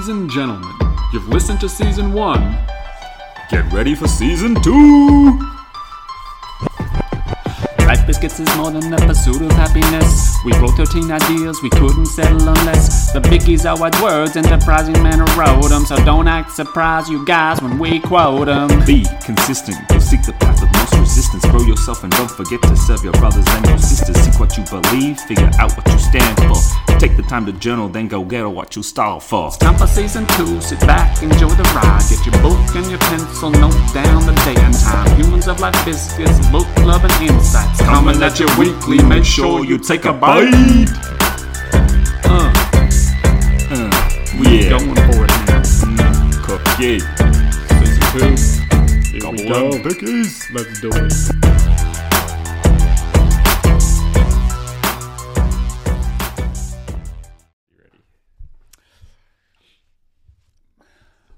Ladies and gentlemen, you've listened to season one. Get ready for season two! Life Biscuits is more than the pursuit of happiness. We wrote 13 ideas, we couldn't settle unless the biggies are white words, enterprising men who wrote them. So don't act surprised, you guys, when we quote them. Be consistent, go seek the path of most resistance. Grow yourself and don't forget to serve your brothers and your sisters. Seek what you believe, figure out what you stand for. Take the time to journal, then go get what you stall for. Time for season two, sit back, enjoy the ride. Get your book and your pencil, note down the date and time. Humans of Life Biscuits, book club and insights. Coming at you weekly, make sure you take a bite! Uh, Yeah. Going for it now. Cookie. Season two. Here Come we on, go. Pickies. Let's do it.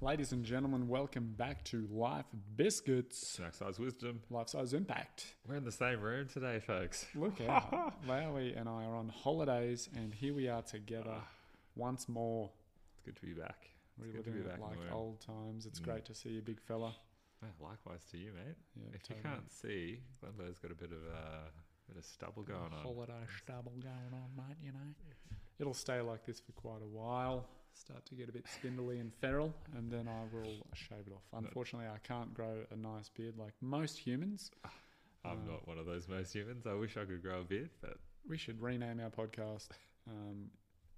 Ladies and gentlemen, welcome back to Life Biscuits, Snack size wisdom. Life Size Impact. We're in the same room today, folks. Look out. Lowy and I are on holidays, and here we are together ah. once more, It's good to be back. It's good to reliving be it back like old times. It's mm. great to see you, big fella. Likewise to you, mate. Yeah, if totally. you can't see, Glenbo's got a bit of uh, bit of stubble going on. Holiday stubble going on, mate, you know. It'll stay like this for quite a while. Start to get a bit spindly and feral, and then I will shave it off. Unfortunately, I can't grow a nice beard like most humans. I'm Uh, not one of those most humans. I wish I could grow a beard, but We should rename our podcast um,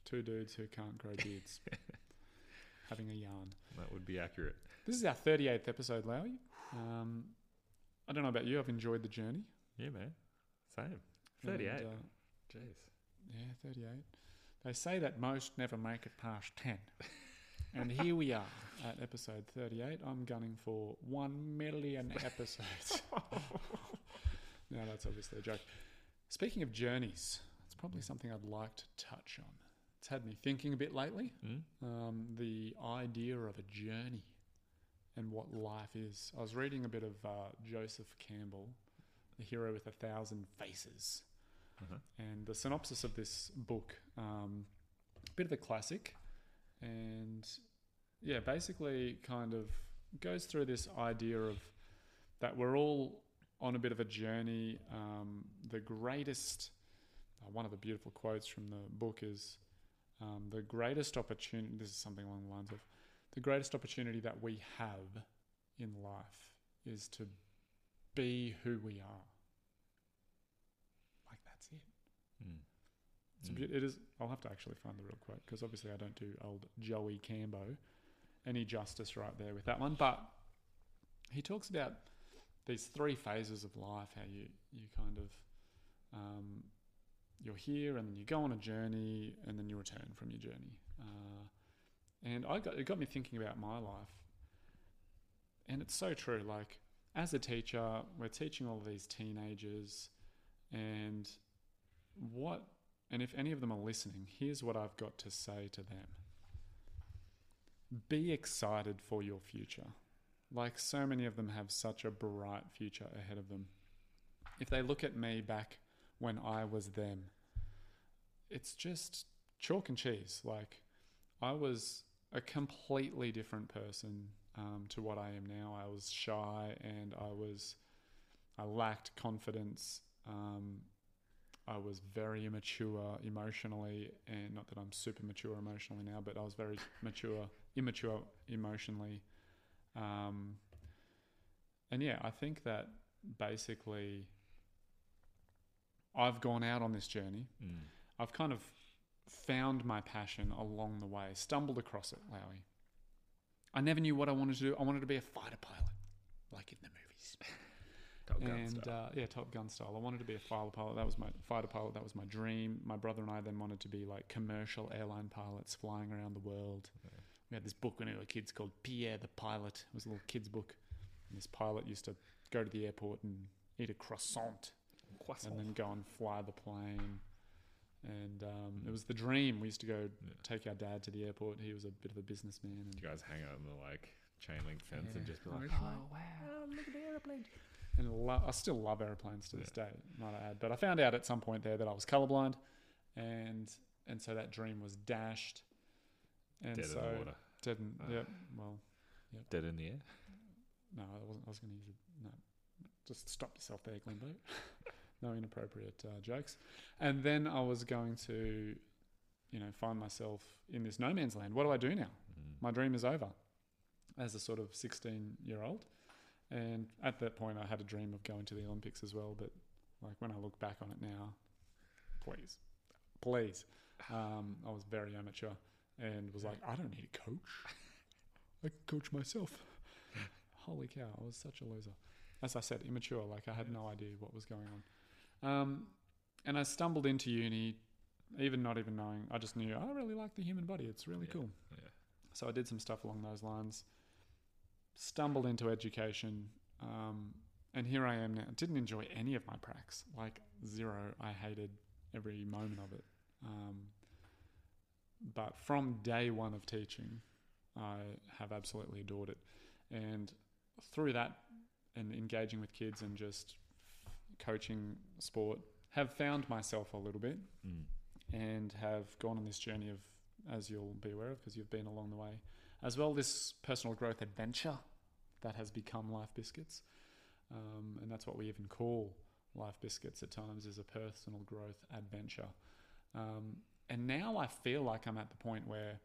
Two Dudes Who Can't Grow Beards. Having a yarn. that would be accurate. This is our 38th episode, Lowy. Um, I don't know about you, I've enjoyed the journey. Yeah, man. Same. And, 38. uh, Jeez. yeah, 38. They say that most never make it past 10. And here we are at episode 38. I'm gunning for 1 million episodes. no, that's obviously a joke. Speaking of journeys, it's probably something I'd like to touch on. It's had me thinking a bit lately. Mm? um, the idea of a journey and what life is. I was reading a bit of uh, Joseph Campbell, The Hero with a Thousand Faces. Uh-huh. And the synopsis of this book, um, a bit of a classic, and yeah, basically kind of goes through this idea of that we're all on a bit of a journey. Um, the greatest, uh, one of the beautiful quotes from the book is um, the greatest opportunity, this is something along the lines of the greatest opportunity that we have in life is to be who we are. Like that's it. Mm. Mm. bit, it is. I'll have to actually find the real quote because obviously I don't do old Joey Cambo any justice right there with that one. But he talks about these three phases of life. How you you kind of um, you're here and then you go on a journey and then you return from your journey. Uh, and I got it got me thinking about my life. And it's so true. Like as a teacher, we're teaching all these teenagers, and what and if any of them are listening, here's what I've got to say to them Be excited for your future. Like so many of them have such a bright future ahead of them. If they look at me back when I was them, it's just chalk and cheese. Like I was a completely different person um, to what I am now. I was shy and I was, I lacked confidence. Um, I was very immature emotionally, and not that I'm super mature emotionally now, but I was very mature, immature emotionally. Um, and yeah, I think that basically I've gone out on this journey. Mm. I've kind of found my passion along the way, stumbled across it, Lowy. I never knew what I wanted to do. I wanted to be a fighter pilot, like in the movies. Top Gun and style. uh, yeah, Top Gun style. I wanted to be a fighter pilot. That was my fighter pilot. That was my dream. My brother and I then wanted to be like commercial airline pilots, flying around the world. We had this book when we were kids called Pierre the Pilot. It was a little kids book, and this pilot used to go to the airport and eat a croissant and then go and fly the plane. And um, it was the dream. We used to go Yeah. take our dad to the airport. He was a bit of a businessman. And you guys hang out in the like chain link fence and just be like, Oh, oh wow, look at the airplane. and lo- I still love airplanes to this day, might I add. But I found out at some point there that I was colorblind, and and so that dream was dashed. And Dead so in the water. Dead in, Uh. yeah, well, Dead in the air. no, I wasn't. I was going to use it. No, just stop yourself there, Glenbo. no inappropriate uh, jokes. And then I was going to, you know, find myself in this no man's land. What do I do now? Mm. My dream is over. As a sort of sixteen-year-old, and at that point, I had a dream of going to the Olympics as well. But like when I look back on it now, please, please, um, I was very amateur and was like, I don't need a coach. I can coach myself. Holy cow, I was such a loser. As I said, immature. Like I had no idea what was going on. Um, and I stumbled into uni, even not even knowing. I just knew I really like the human body. It's really Yeah, cool. yeah. So I did some stuff along those lines. Stumbled into education, um, and here I am now. Didn't enjoy any of my pracs, like zero. I hated every moment of it. Um, but from day one of teaching, I have absolutely adored it. And through that and engaging with kids and just coaching sport, have found myself a little bit Mm. and have gone on this journey of, as you'll be aware of because you've been along the way, as well this personal growth adventure that has become Life Biscuits. Um, and that's what we even call Life Biscuits at times is a personal growth adventure. Um, and now I feel like I'm at the point where,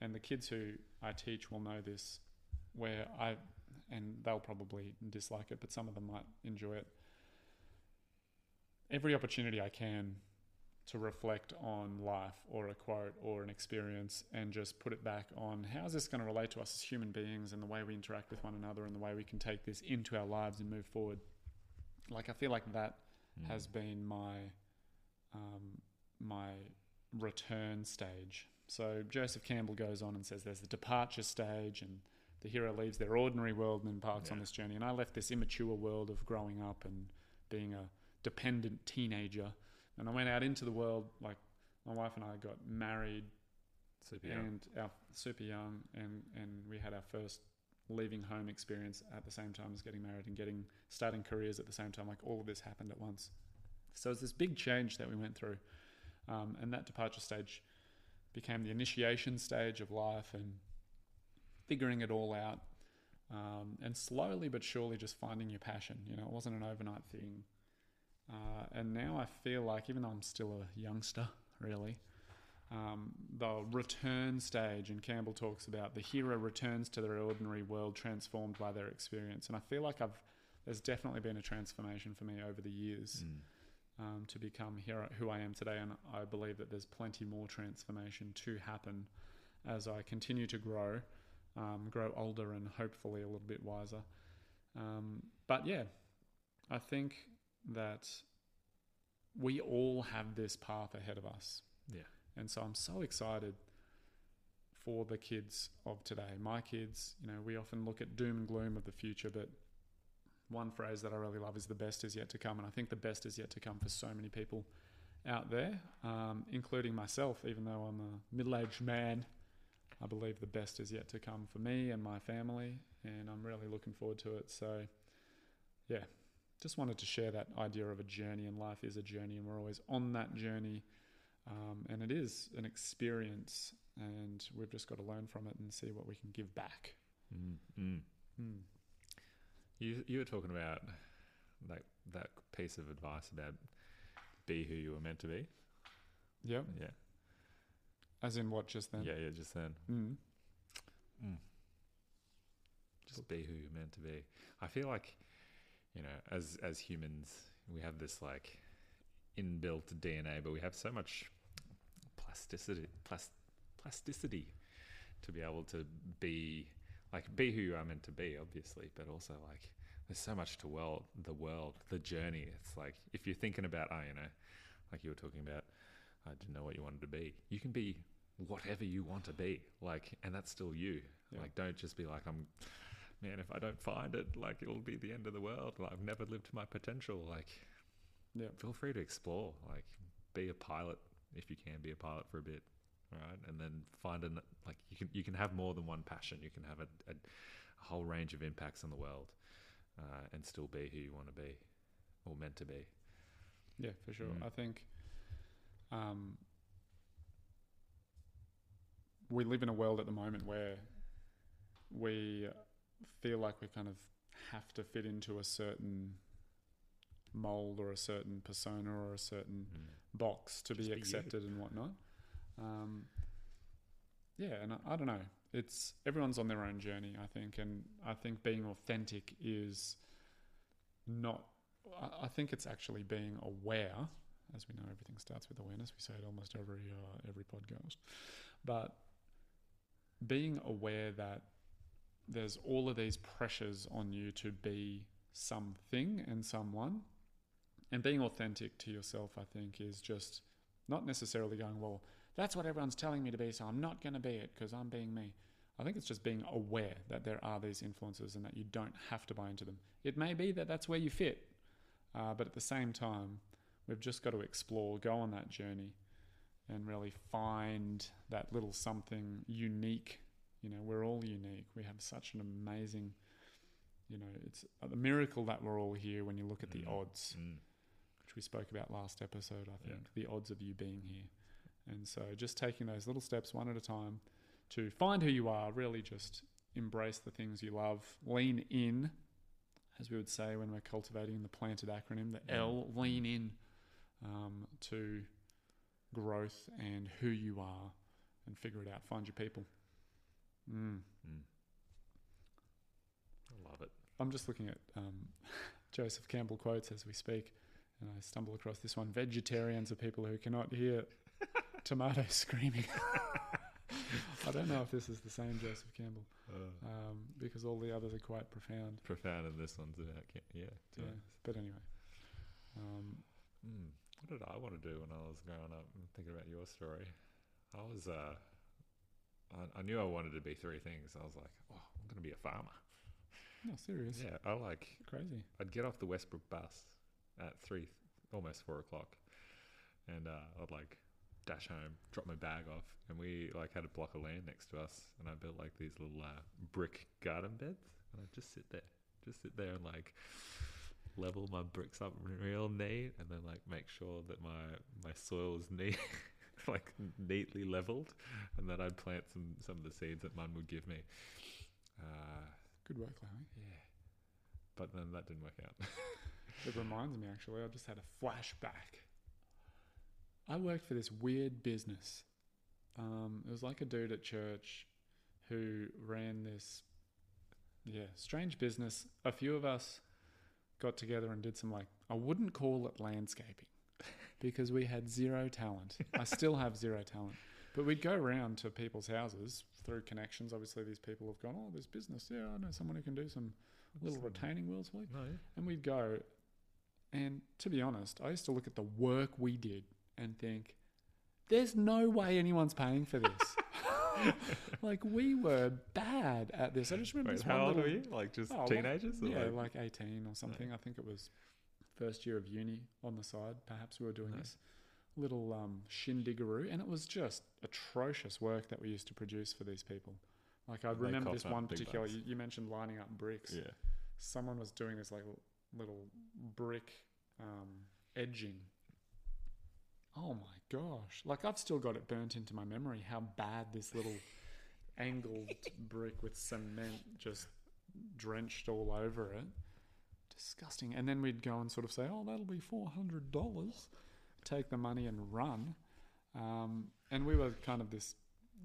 and the kids who I teach will know this, where I, and they'll probably dislike it, but some of them might enjoy it. Every opportunity I can to reflect on life or a quote or an experience and just put it back on how is this going to relate to us as human beings and the way we interact with one another and the way we can take this into our lives and move forward. Like I feel like that Mm. has been my um, my return stage. So Joseph Campbell goes on and says there's the departure stage and the hero leaves their ordinary world and embarks on this journey. And I left this immature world of growing up and being a dependent teenager. And I went out into the world, like my wife and I got married Super young. and our super young and, and we had our first leaving home experience at the same time as getting married and getting starting careers at the same time. Like all of this happened at once. So it's this big change that we went through. Um, and that departure stage became the initiation stage of life and figuring it all out. Um, and slowly but surely just finding your passion. You know, it wasn't an overnight thing. Uh, and now I feel like, even though I'm still a youngster, really, um, the return stage, and Campbell talks about the hero returns to their ordinary world transformed by their experience. And I feel like I've there's definitely been a transformation for me over the years Mm. um, to become hero, who I am today. And I believe that there's plenty more transformation to happen as I continue to grow, um, grow older, and hopefully a little bit wiser. Um, but yeah, I think that we all have this path ahead of us. Yeah. And so I'm so excited for the kids of today. My kids, you know, we often look at doom and gloom of the future, but one phrase that I really love is the best is yet to come. And I think the best is yet to come for so many people out there, um, including myself, even though I'm a middle aged man. I believe the best is yet to come for me and my family, and I'm really looking forward to it. So, yeah, just wanted to share that idea of a journey, and life is a journey, and we're always on that journey. Um, and it is an experience, and we've just got to learn from it and see what we can give back. Mm. Mm. Hmm. You you were talking about like that piece of advice about be who you were meant to be. Yeah, Yeah. as in what just then? Yeah, yeah, just then. Mm. Mm. Just be who you're meant to be. I feel like, you know, as as humans, we have this like inbuilt DNA, but we have so much plasticity, plas- plasticity to be able to be like be who you are meant to be, obviously, but also like there's so much to world, the world, the journey. It's like if you're thinking about, oh, you know, like you were talking about, I didn't know what you wanted to be. You can be whatever you want to be, like, and that's still you. Yeah. Like, don't just be like, I'm, man, if I don't find it, like, it'll be the end of the world. Like, I've never lived to my potential. Like, Yeah. feel free to explore. Like, be a pilot if you can be a pilot for a bit, right? And then find an like you can you can have more than one passion. You can have a, a, a whole range of impacts on the world, uh, and still be who you want to be, or meant to be. Yeah, for sure. Mm. I think um, we live in a world at the moment where we feel like we kind of have to fit into a certain mold or a certain persona or a certain Mm. box to Just be be you. accepted and whatnot. Um, yeah, and I, I don't know. It's everyone's on their own journey, I think, and I think being authentic is not. I- I think it's actually being aware. As we know, everything starts with awareness. We say it almost every uh, every podcast, but being aware that there's all of these pressures on you to be something and someone, and being authentic to yourself, I think, is just not necessarily going, well, that's what everyone's telling me to be, so I'm not going to be it because I'm being me. I think it's just being aware that there are these influences and that you don't have to buy into them. It may be that that's where you fit, uh, but at the same time, we've just got to explore, go on that journey, and really find that little something unique. You know, we're all unique. We have such an amazing, you know, it's a miracle that we're all here when you look at the Mm. odds Mm. which we spoke about last episode, I Yeah. think, the odds of you being here. And so just taking those little steps one at a time to find who you are, really just embrace the things you love, lean in, as we would say when we're cultivating the planted acronym, the Mm. L, lean in um, to growth and who you are and figure it out. Find your people. Mm. Mm. I love it. I'm just looking at um, Joseph Campbell quotes as we speak, and I stumble across this one: "Vegetarians are people who cannot hear tomatoes screaming." I don't know if this is the same Joseph Campbell, Uh, um, because all the others are quite profound. profound, and this one's about yeah. Yeah, but anyway, um, Mm. What did I want to do when I was growing up? and thinking about your story. I was, uh, I, I knew I wanted to be three things. I was like, oh, I'm going to be a farmer. no, serious, Yeah, I like, crazy. I'd get off the Westbrook bus at three, almost four o'clock, and uh, I'd like dash home, drop my bag off, and we like had a block of land next to us, and I built like these little uh, brick garden beds, and I'd just sit there, just sit there and like level my bricks up real neat, and then like make sure that my my soil is neat. like neatly leveled and then I'd plant some some of the seeds that mum would give me uh, Good work, Larry. yeah but then that didn't work out It reminds me, actually, I just had a flashback. I worked for this weird business. Um, it was like a dude at church who ran this, yeah, strange business. A few of us got together and did some, like, I wouldn't call it landscaping because we had zero talent. I still have zero talent. But we'd go around to people's houses through connections. Obviously, these people have gone, oh, there's business. Yeah, I know someone who can do some little retaining walls for you. no yeah. And we'd go, and to be honest, I used to look at the work we did and think, there's no way anyone's paying for this. like we were bad at this. I just remember Wait, this how old little, were you? Like just Oh, teenagers? or yeah, like- like 18 or something. I think it was first year of uni on the side. Perhaps we were doing Nice. this little um, shindigaroo, and it was just atrocious work that we used to produce for these people. Like I remember this one particular. You, you mentioned lining up bricks yeah. someone was doing this like little brick um, edging. Oh my gosh! Like I've still got it burnt into my memory how bad this little angled brick with cement just drenched all over it. Disgusting. And then we'd go and sort of say, "Oh, that'll be four hundred dollars." Take the money and run. Um, and we were kind of this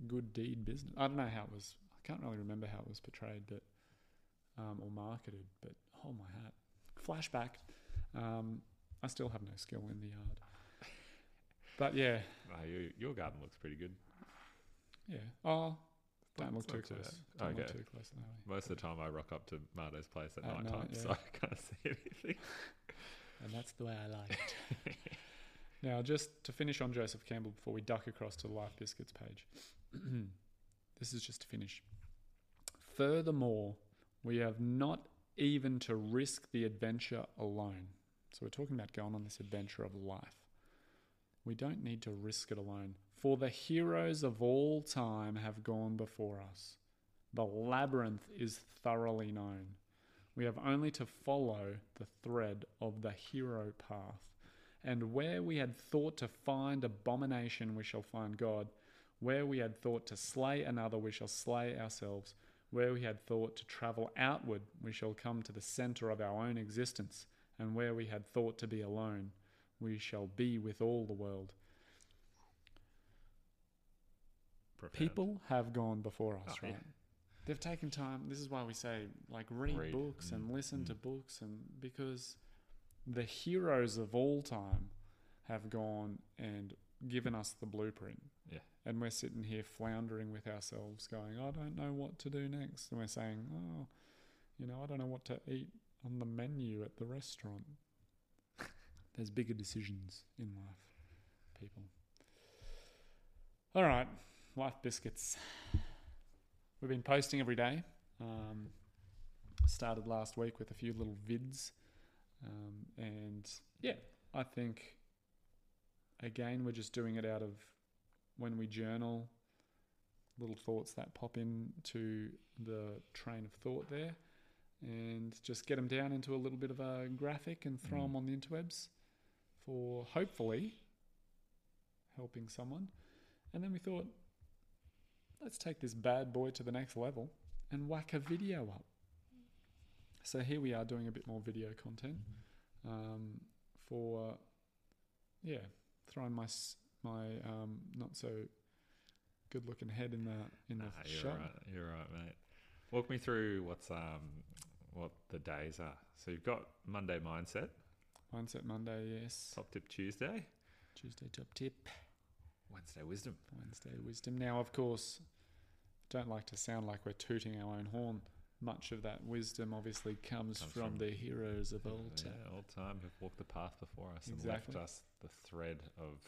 good deed business. I don't know how it was. I can't really remember how it was portrayed, but um, or marketed. But oh my hat! Flashback. Um, I still have no skill in the yard. But yeah, Ah, you, your garden looks pretty good. yeah. Oh, don't look too close. Don't look Okay. too close. No way. Most of the time, I rock up to Mardo's place at, At night night, time, so. I can't see anything. And that's the way I like it. now, just to finish on Joseph Campbell before we duck across to the Life Biscuits page, this is just to finish. Furthermore, we have not even to risk the adventure alone. So, we're talking about going on this adventure of life. We don't need to risk it alone. For the heroes of all time have gone before us. The labyrinth is thoroughly known. We have only to follow the thread of the hero path. And where we had thought to find abomination, we shall find God. Where we had thought to slay another, we shall slay ourselves. Where we had thought to travel outward, we shall come to the center of our own existence. And where we had thought to be alone, we shall be with all the world. Profound. People have gone before us, Oh, yeah. They've taken time. This is why we say, like, read, Read. books and Mm, listen to mm. books, and because the heroes of all time have gone and given us the blueprint. Yeah. And we're sitting here floundering with ourselves, going, I don't know what to do next. And we're saying, oh, you know, I don't know what to eat on the menu at the restaurant. There's bigger decisions in life, people. All right, life biscuits. We've been posting every day. Um, started last week with a few little vids. Um, and yeah, I think again, we're just doing it out of when we journal, little thoughts that pop into the train of thought there, and just get them down into a little bit of a graphic and throw Mm. them on the interwebs for hopefully helping someone. And then we thought, let's take this bad boy to the next level and whack a video up. So here we are doing a bit more video content um, for, yeah, throwing my my um, not so good looking head in the in the Nah, you're shot. right. You're right, mate. Walk me through what's um what the days are. So you've got Monday mindset, Mindset Monday, yes. top tip Tuesday, Tuesday top tip. Wednesday wisdom. Wednesday wisdom. Now, of course, don't like to sound like we're tooting our own horn. Much of that wisdom obviously comes, Comes from, from- the heroes of old yeah, time. old time have walked the path before us Exactly. and left us the thread of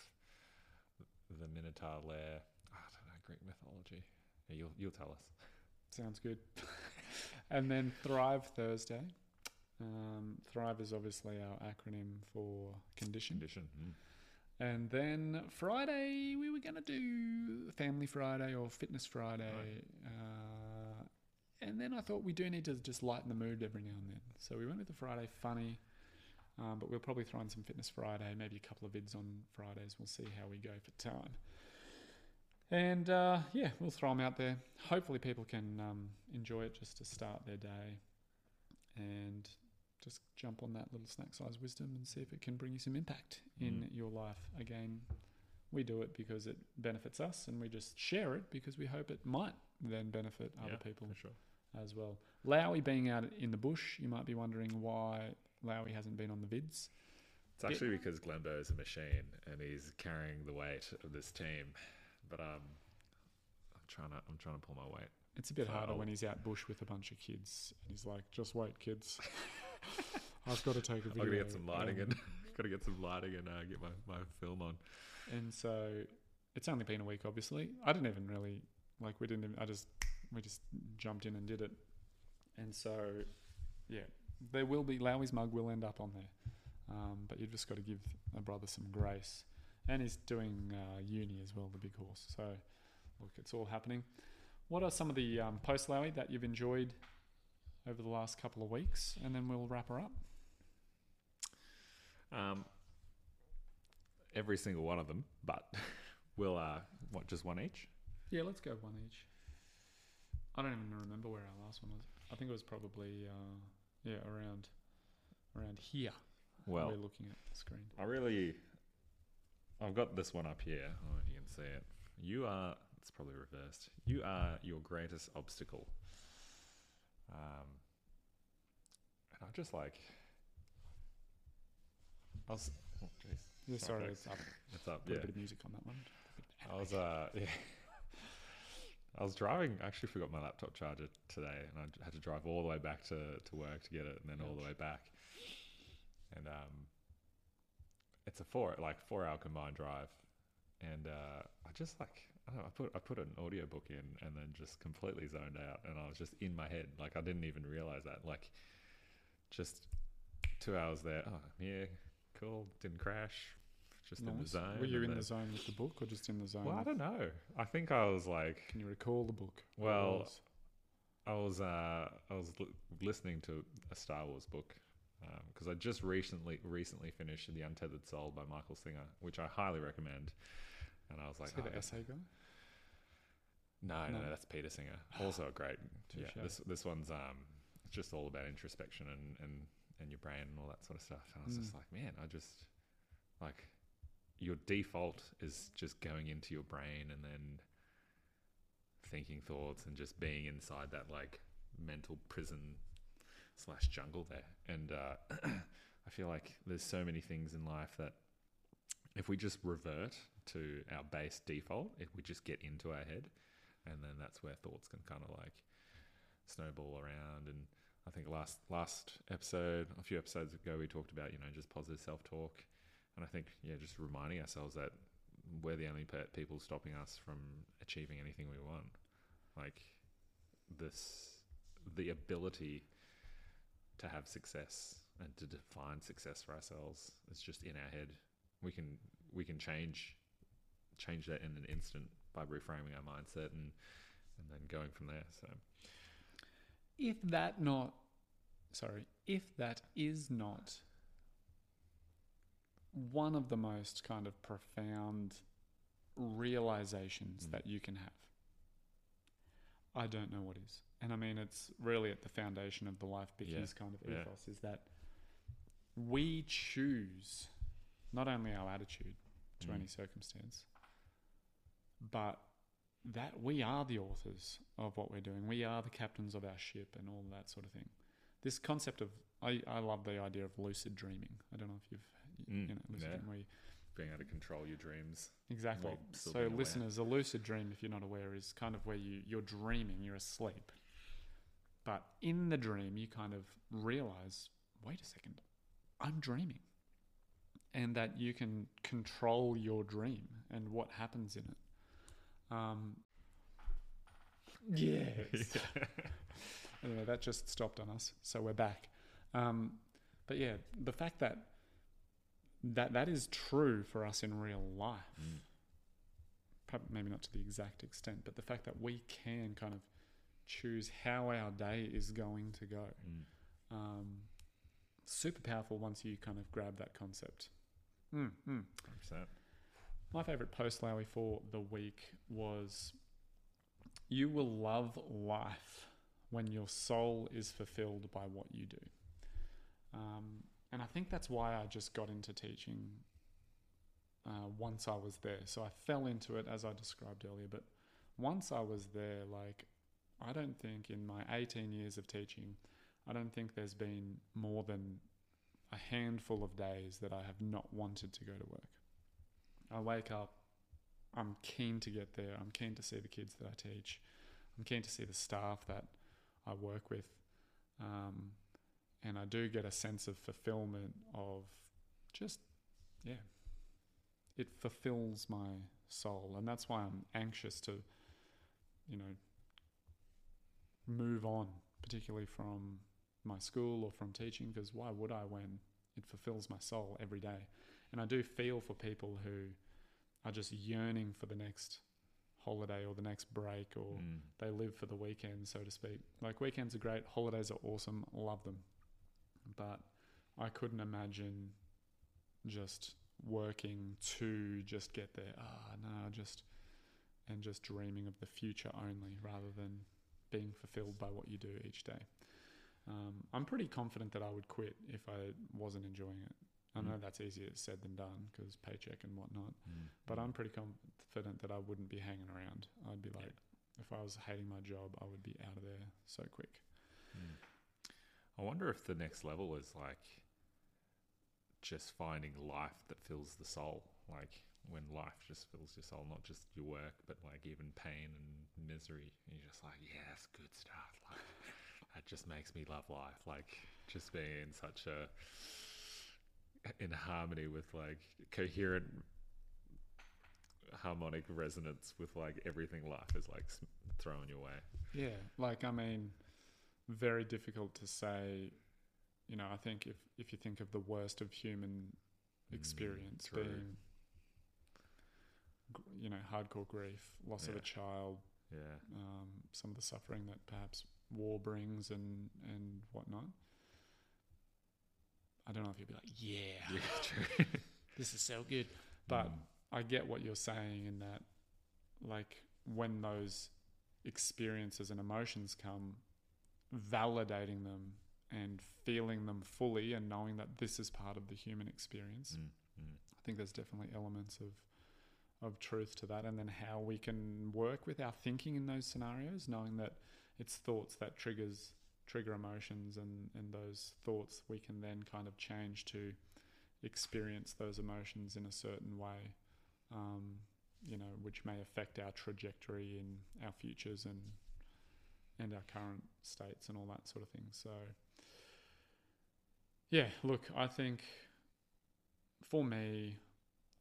the Minotaur lair. I don't know Greek mythology. Yeah, you'll you'll tell us. Sounds good. and then Thrive Thursday. Um, Thrive is obviously our acronym for condition. Condition. Mm. And then Friday, we were going to do Family Friday or Fitness Friday. Uh, and then I thought we do need to just lighten the mood every now and then. So we went with the Friday funny. Um, but we'll probably throw in some Fitness Friday, maybe a couple of vids on Fridays. We'll see how we go for time. And uh, yeah, we'll throw them out there. Hopefully, people can um, enjoy it just to start their day and just jump on that little snack size wisdom and see if it can bring you some impact in Mm. your life. Again, we do it because it benefits us and we just share it because we hope it might then benefit other Yeah, people for sure. as well. Lowy being out in the bush, you might be wondering why Lowy hasn't been on the vids. It's actually because Glenbo is a machine and he's carrying the weight of this team. But um, I'm trying to I'm trying to pull my weight. It's a bit So harder I'll- when he's out bush with a bunch of kids and he's like, just wait, kids. I've got to take a video. I've got to get some lighting um, and got to get some lighting and uh, get my, my film on. And so it's only been a week, obviously. I didn't even really like. We didn't. Even, I just we just jumped in and did it. And so, yeah, there will be Lowy's mug will end up on there, um, but you've just got to give a brother some grace. And he's doing uh, uni as well, the big horse. So, look, it's all happening. What are some of the um, post Lowy that you've enjoyed over the last couple of weeks? And then we'll wrap her up. Um, every single one of them, but we'll uh, what just one each. Yeah, let's go one each. I don't even remember where our last one was. I think it was probably uh, yeah around around here. Well, we're looking at the screen. I really, I've got this one up here. I don't know if you can see it. You are. It's probably reversed. You are your greatest obstacle. Um, and I just like. I was. Oh, jeez. Yeah, sorry, it's up. It's up. Put Yeah. a bit of music on that one. I was uh yeah. I was driving. I actually forgot my laptop charger today, and I had to drive all the way back to, to work to get it, and then all the way back. And um, it's a four like four hour combined drive, and uh, I just like I don't know. I put I put an audiobook in, and then just completely zoned out, and I was just in my head. Like I didn't even realize that. Like just two hours there. Oh, here. Cool. Didn't crash. Just in the zone. Were you in then- the zone with the book, or just in the zone? well, I don't know. I think I was like, Can you recall the book? Well. I was, uh, I was li- listening to a Star Wars book because I just recently, recently finished The Untethered Soul by Michael Singer, which I highly recommend. And I was like, Is he oh, the essay guy? No, no, No. that's Peter Singer. Also a great. yeah, this this one's um just all about introspection and and and your brain and all that sort of stuff. And I was just Mm. like, man, I just like your default is just going into your brain and then thinking thoughts and just being inside that like mental prison slash jungle there. And uh, I feel like there's so many things in life that if we just revert to our base default, if we just get into our head, and then that's where thoughts can kind of like snowball around. And I think last last episode, a few episodes ago, we talked about you know just positive self talk, and I think yeah, just reminding ourselves that we're the only people stopping us from achieving anything we want. Like this, the ability to have success and to define success for ourselves is just in our head. We can we can change change that in an instant by reframing our mindset and and then going from there. So if that not sorry if that is not one of the most kind of profound realizations Mm. that you can have i don't know what is and i mean it's really at the foundation of the life bickies kind of yeah. ethos is that we choose not only our attitude to Mm. any circumstance but that we are the authors of what we're doing. We are the captains of our ship and all that sort of thing. This concept of I, I love the idea of lucid dreaming. I don't know if you've Mm, you know lucid yeah. dream where you, being able to control your dreams. exactly. So listeners, a lucid dream, if you're not aware, is kind of where you you're dreaming, you're asleep, but in the dream you kind of realize, wait a second, I'm dreaming, and that you can control your dream and what happens in it. Um, yes. anyway, that just stopped on us, so we're back. Um, but yeah, the fact that that that is true for us in real life, Mm. perhaps maybe not to the exact extent, but the fact that we can kind of choose how our day is going to go, Mm. um, super powerful once you kind of grab that concept. Mm, mm. 100%. My favorite post, Lowy, for the week was You will love life when your soul is fulfilled by what you do. Um, and I think that's why I just got into teaching uh, once I was there. So I fell into it as I described earlier, but once I was there, like, I don't think in my 18 years of teaching, I don't think there's been more than a handful of days that I have not wanted to go to work. I wake up, I'm keen to get there, I'm keen to see the kids that I teach, I'm keen to see the staff that I work with. Um, and I do get a sense of fulfillment of just, yeah, it fulfills my soul. And that's why I'm anxious to, you know, move on, particularly from my school or from teaching, because why would I when it fulfills my soul every day? And I do feel for people who are just yearning for the next holiday or the next break or Mm. they live for the weekend, so to speak. Like weekends are great, holidays are awesome, love them. But I couldn't imagine just working to just get there. Ah, no, just and just dreaming of the future only rather than being fulfilled by what you do each day. Um, I'm pretty confident that I would quit if I wasn't enjoying it. I know Mm. that's easier said than done because paycheck and whatnot. Mm. But I'm pretty confident that I wouldn't be hanging around. I'd be like, if I was hating my job, I would be out of there so quick. Mm. I wonder if the next level is like just finding life that fills the soul. Like when life just fills your soul, not just your work, but like even pain and misery. And you're just like, yeah, good stuff. Like that just makes me love life. Like just being in such a in harmony with like coherent harmonic resonance with like everything life is like throwing your way. Yeah, like I mean, very difficult to say. You know, I think if if you think of the worst of human Mm, experience true. being, you know, hardcore grief, loss of a child, Yeah. um, some of the suffering that perhaps war brings and and whatnot. I don't know if you'd be like, yeah, Yeah, true. this is so good, but Mm. I get what you're saying in that, like, when those experiences and emotions come, validating them and feeling them fully and knowing that this is part of the human experience. Mm, mm, I think there's definitely elements of of truth to that and then how we can work with our thinking in those scenarios knowing that it's thoughts that triggers trigger emotions and and those thoughts we can then kind of change to experience those emotions in a certain way um, you know which may affect our trajectory in our futures and and our current states and all that sort of thing. So yeah look i think for me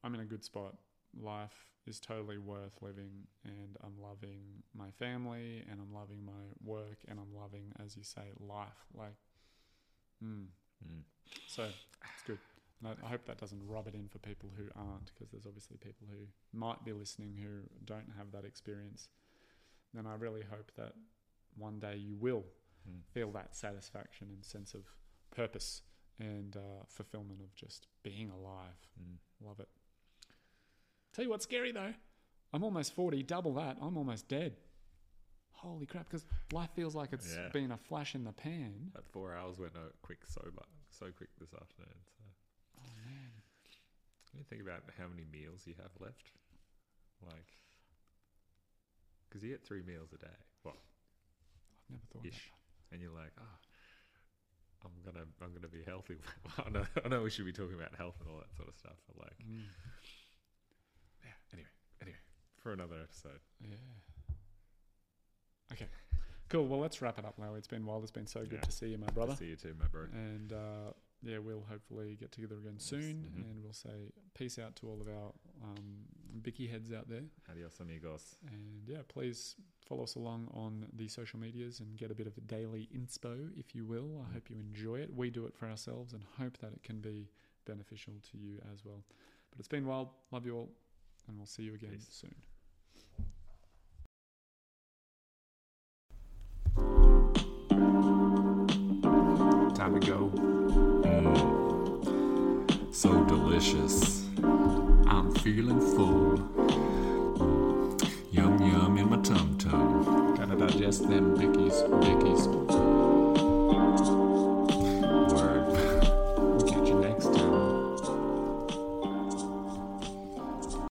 i'm in a good spot life is totally worth living and I'm loving my family and I'm loving my work and I'm loving, as you say, life. Like, mm. mm. so it's good. And I, I hope that doesn't rub it in for people who aren't, because there's obviously people who might be listening who don't have that experience. And I really hope that one day you will Mm. feel that satisfaction and sense of purpose and uh, fulfillment of just being alive. Mm. Love it. Tell you what's scary though. I'm almost 40, double that. I'm almost dead. Holy crap, because life feels like it's Yeah. been a flash in the pan. That four hours went uh, quick so bu- so quick this afternoon. So Oh man. Can you think about how many meals you have left? Like, because you get three meals a day, well, I've never thought ish, and you're like, ah, I'm gonna, I'm gonna be healthy. I know, I know we should be talking about health and all that sort of stuff, but like, that. Mm, yeah. Anyway, anyway, for another episode. yeah. Okay. Cool. Well, let's wrap it up, Larry. It's been a while. It's been so good Yeah. to see you, my brother. See you too, my bro. And uh, yeah, we'll hopefully get together again soon. Mhm. And we'll say peace out to all of our um, Bicky heads out there. Adios, amigos. And yeah, please follow us along on the social medias and get a bit of a daily inspo, if you will. I Mm. hope you enjoy it. We do it for ourselves and hope that it can be beneficial to you as well. But it's been wild. Love you all. And we'll see you again Peace. soon. Time to go. Mm. So delicious. I'm feeling full. Yum yum in my tum tum. Gotta digest them bickies, bickies.